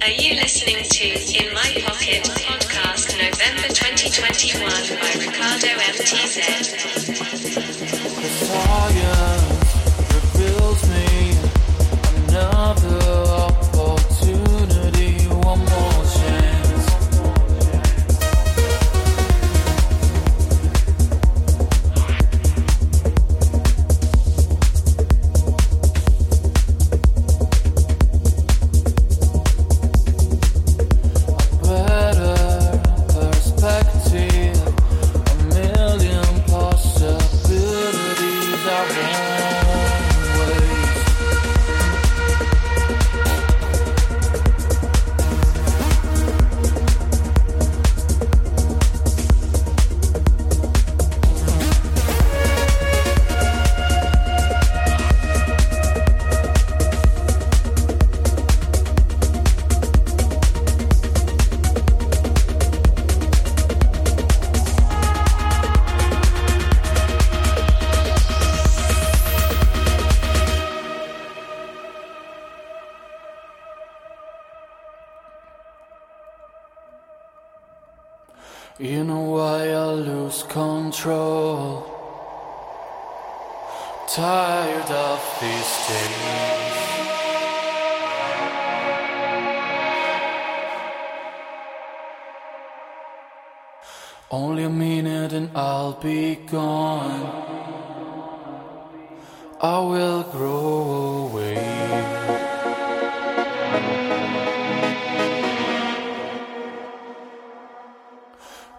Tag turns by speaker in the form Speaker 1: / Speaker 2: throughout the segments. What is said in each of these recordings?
Speaker 1: Are you listening to In My Pocket podcast November 2021 by Ricardo MTZ?
Speaker 2: The fire me another. Only a minute and I'll be gone. I will grow away.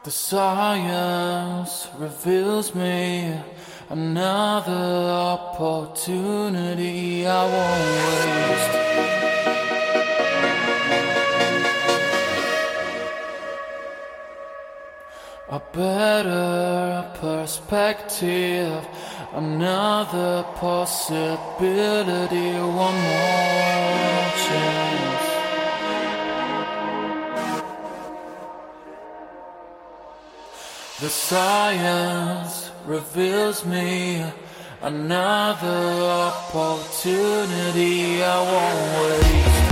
Speaker 2: The science reveals me another opportunity I won't waste. A better perspective, another possibility, one more chance. The science reveals me another opportunity I won't waste.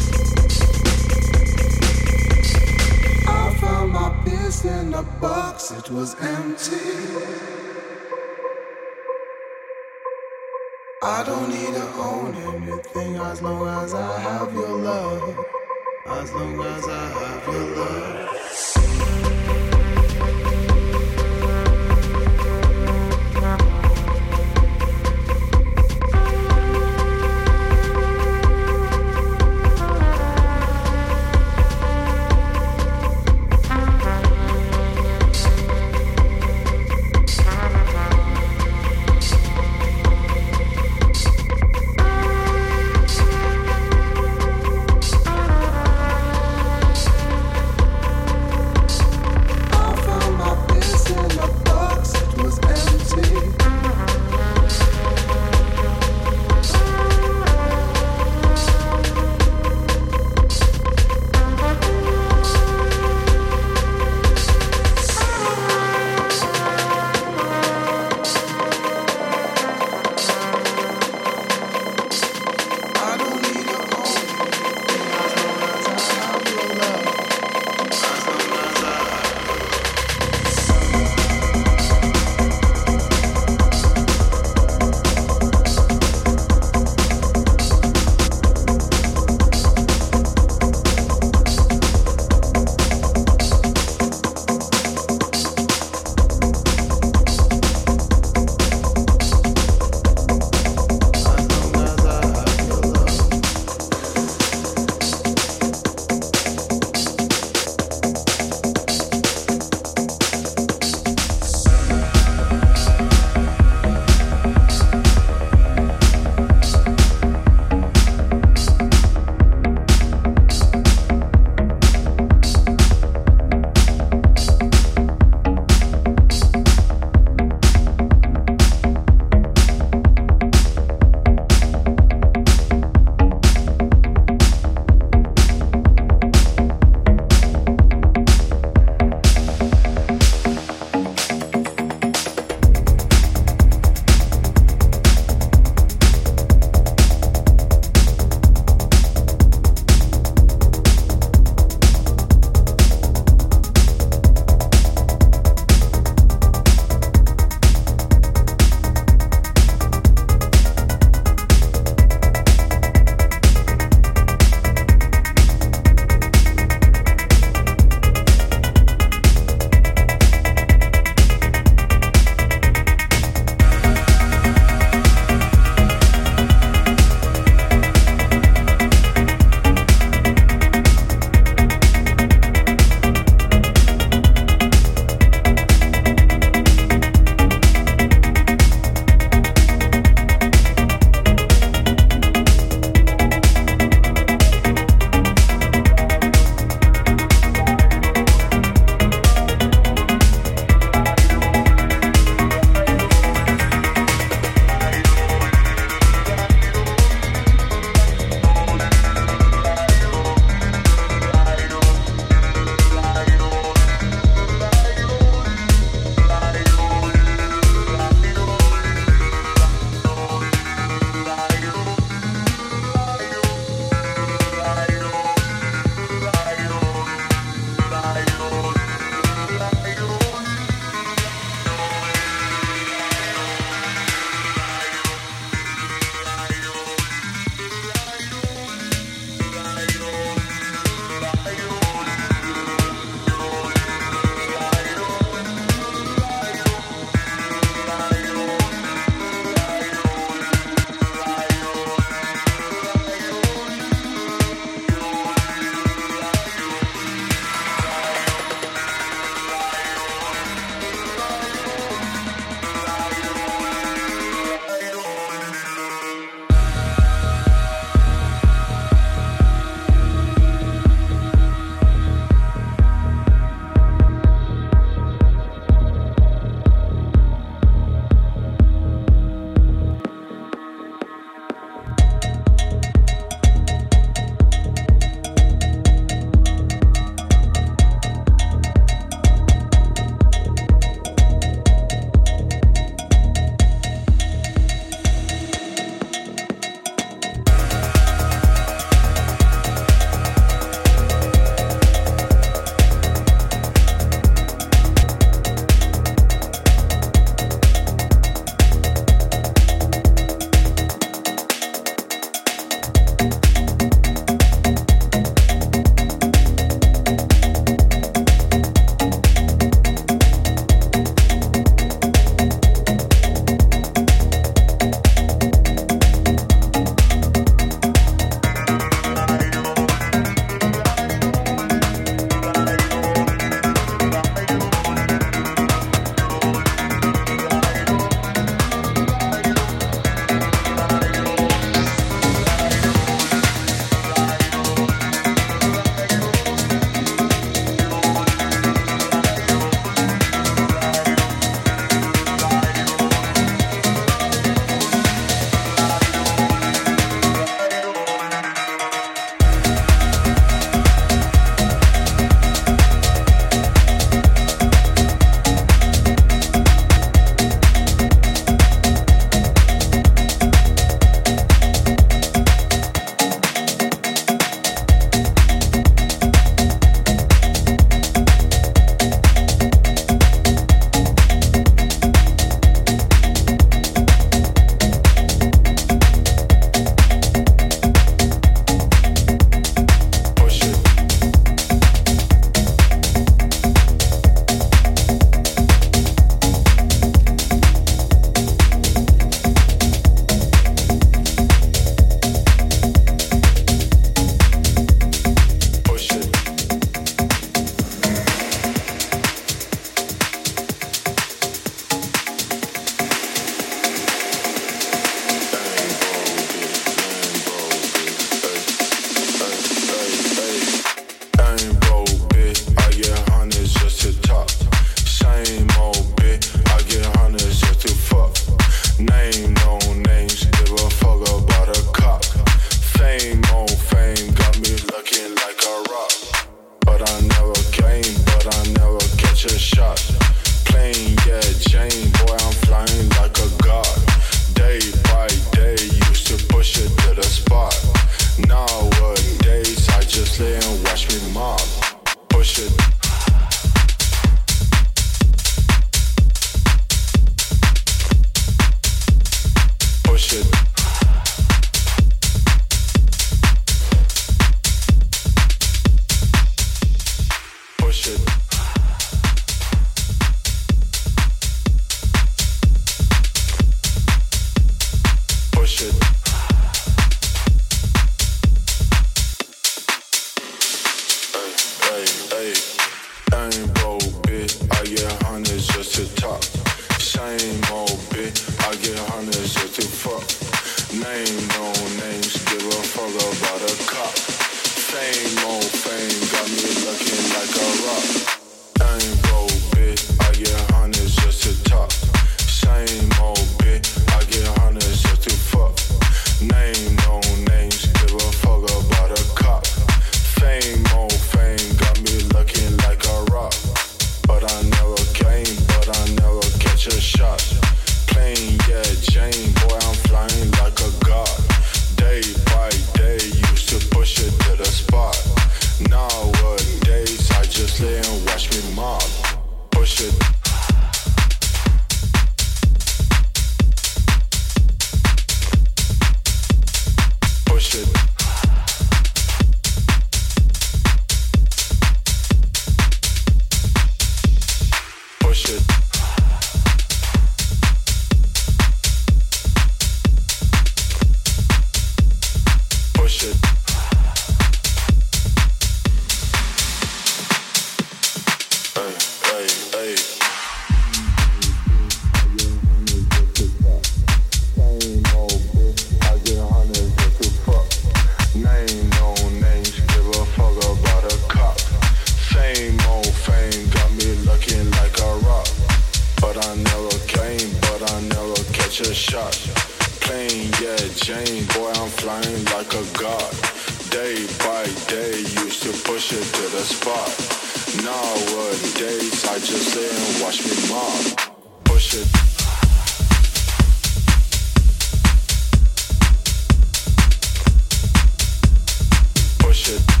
Speaker 3: should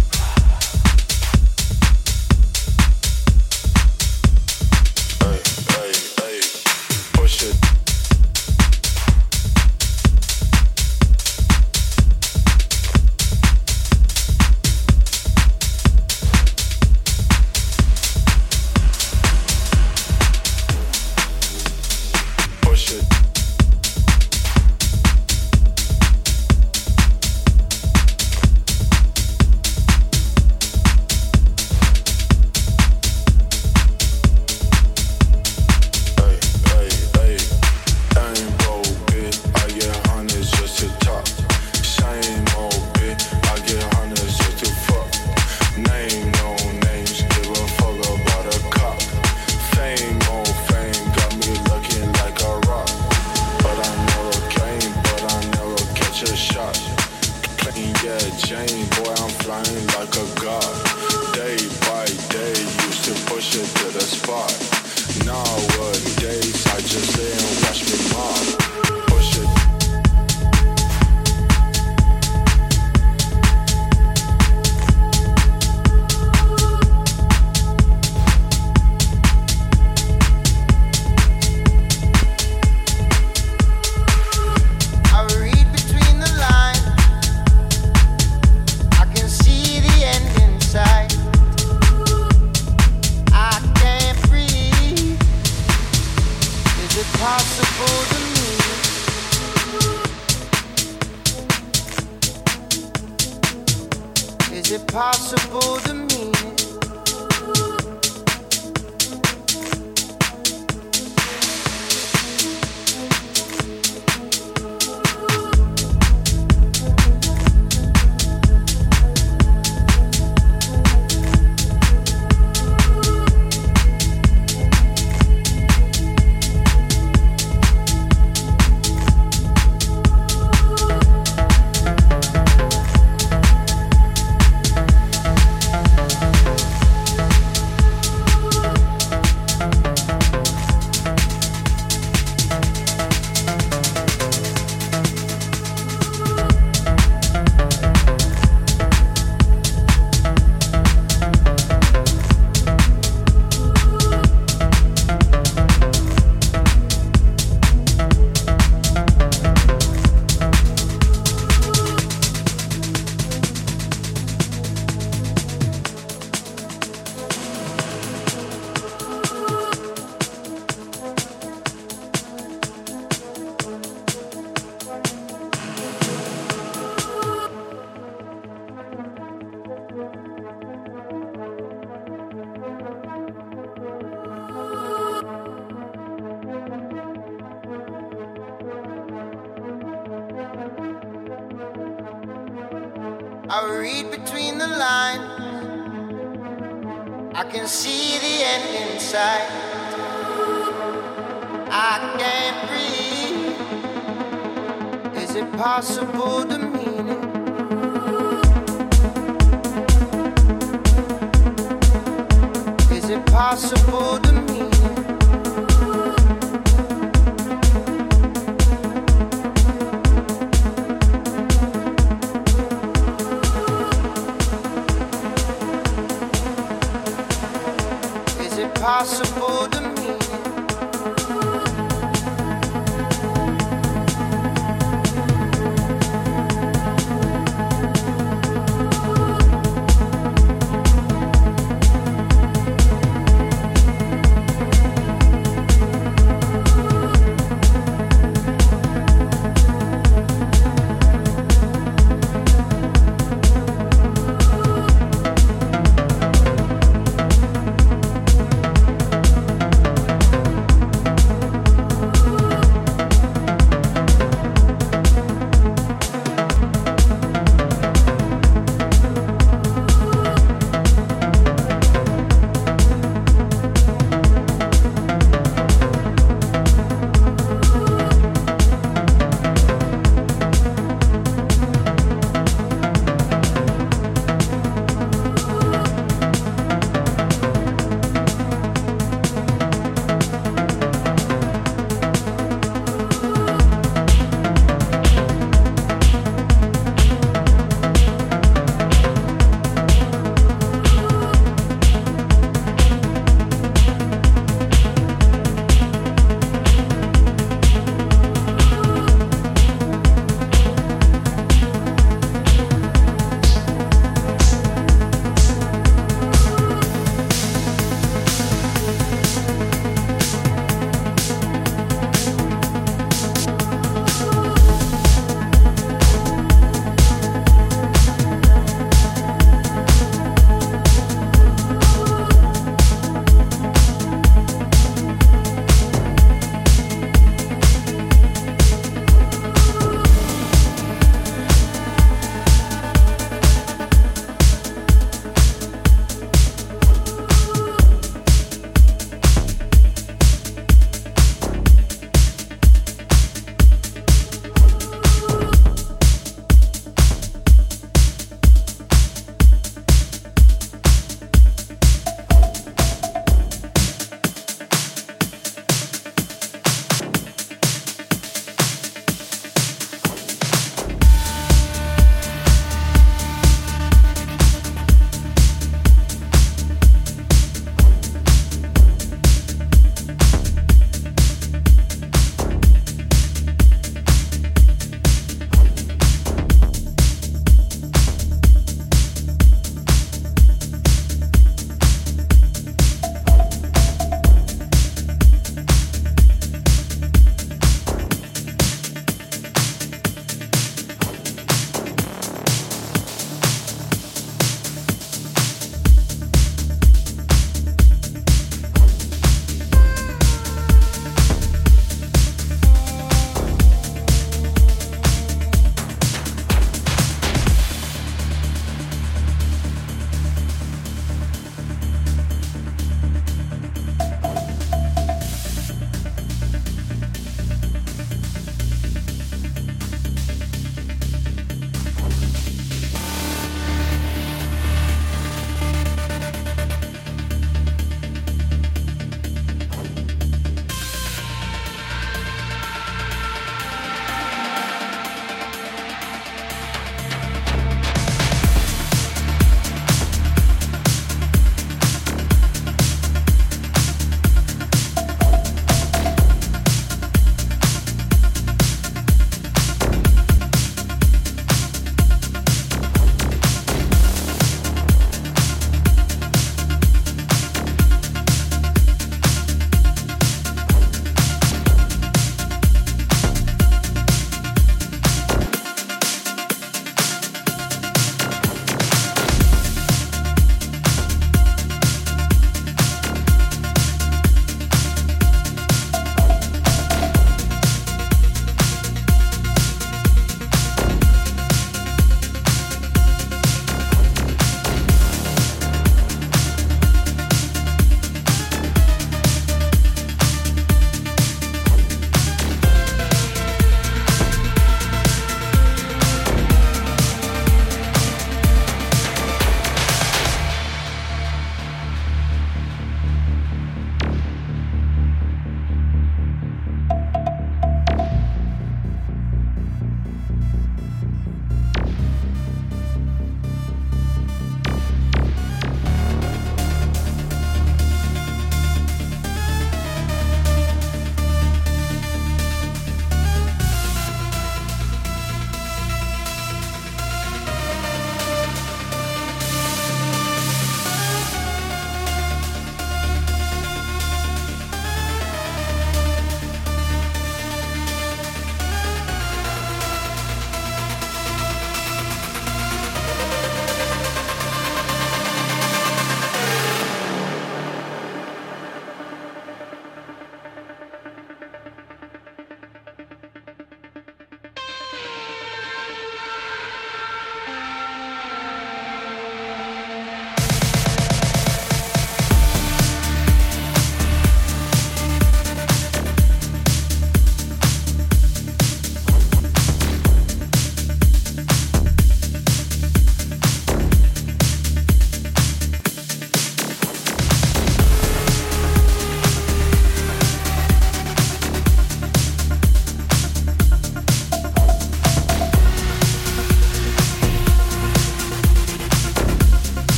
Speaker 4: Is it possible to me? I read between the lines. I can see the end inside. I can't breathe. Is it possible to mean it? Is it possible Is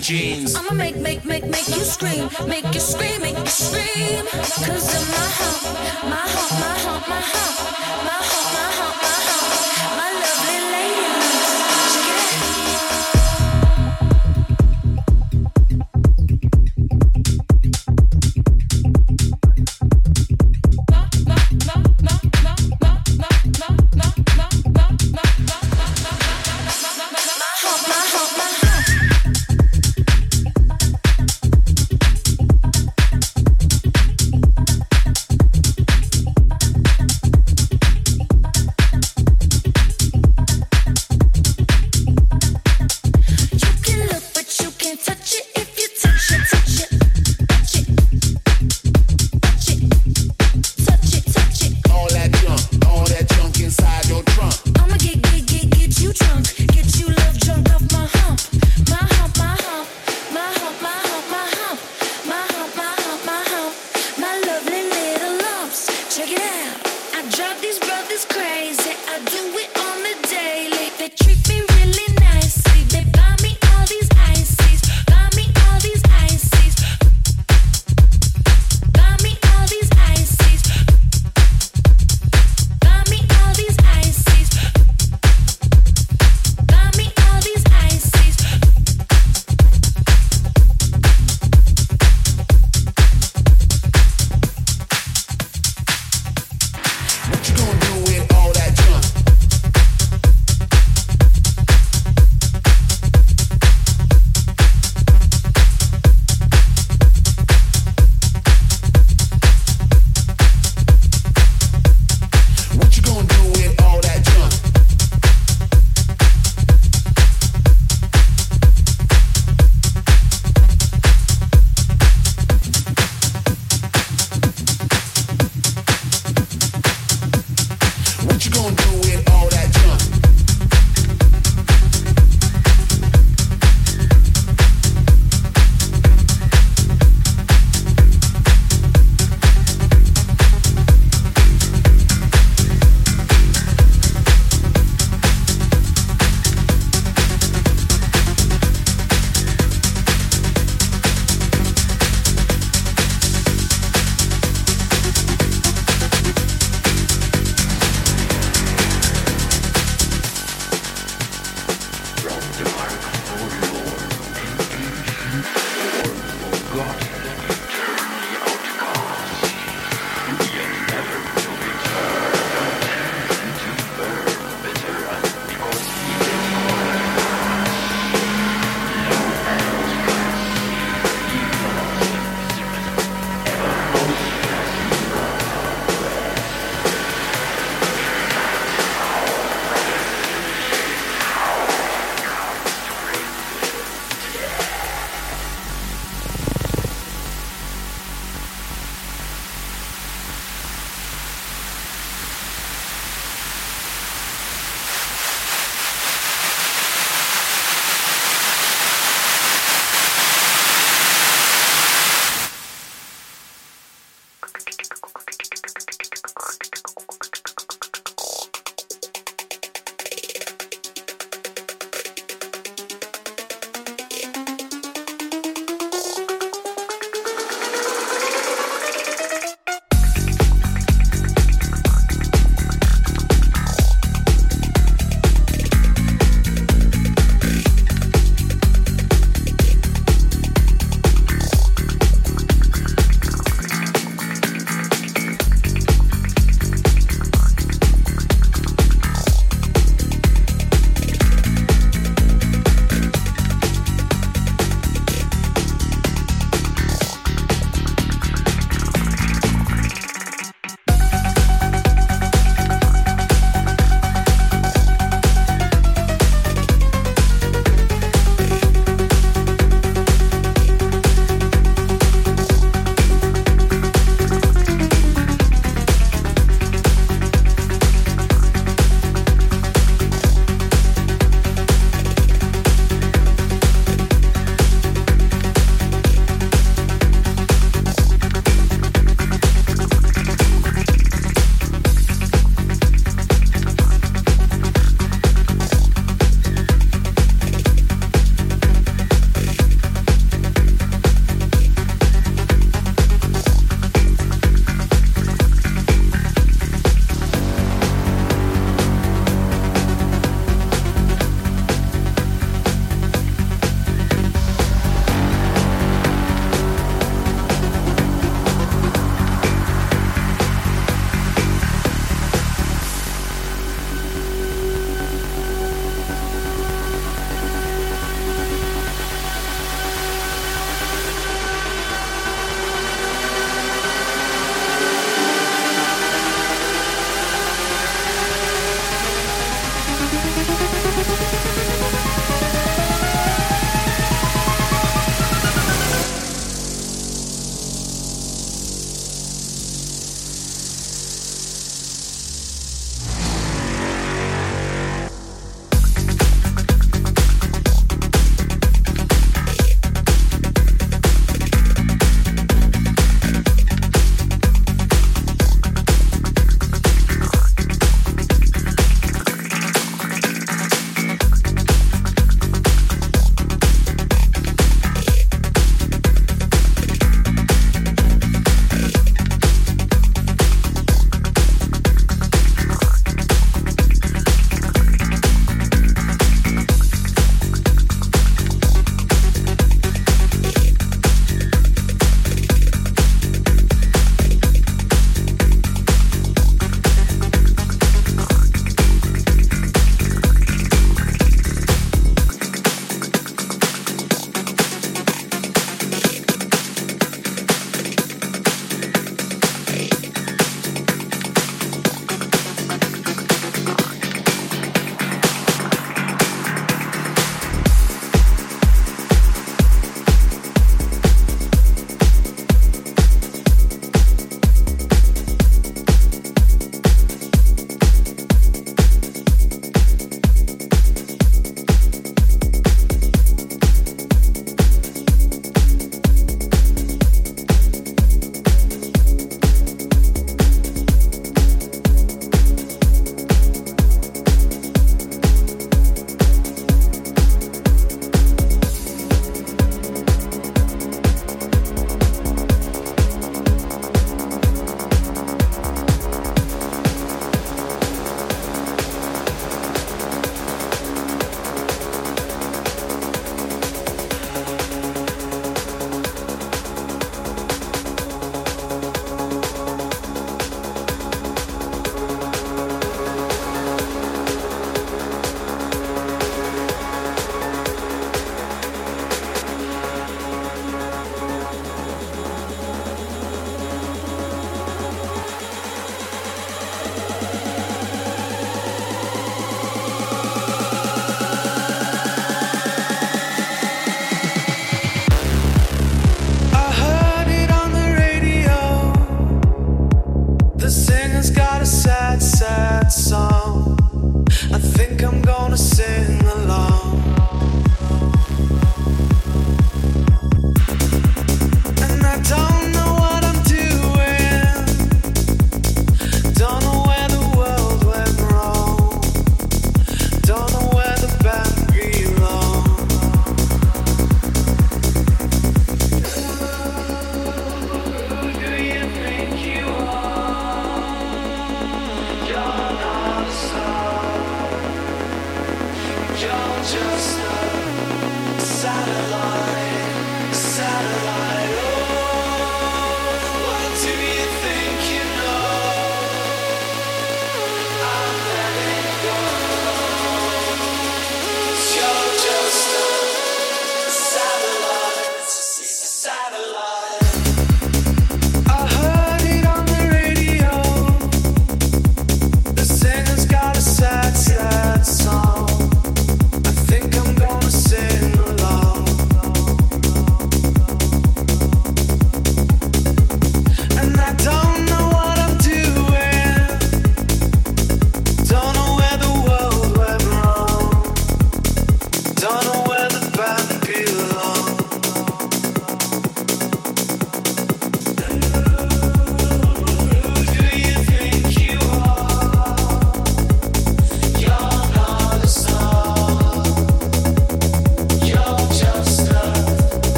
Speaker 5: jeans.
Speaker 6: I'ma make, make, make, make you scream, make you scream, make you scream. Cause in my heart, my heart, my heart, my heart. My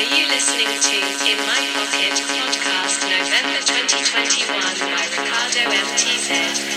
Speaker 1: In My Pocket podcast November 2021 by Ricardo MTZ.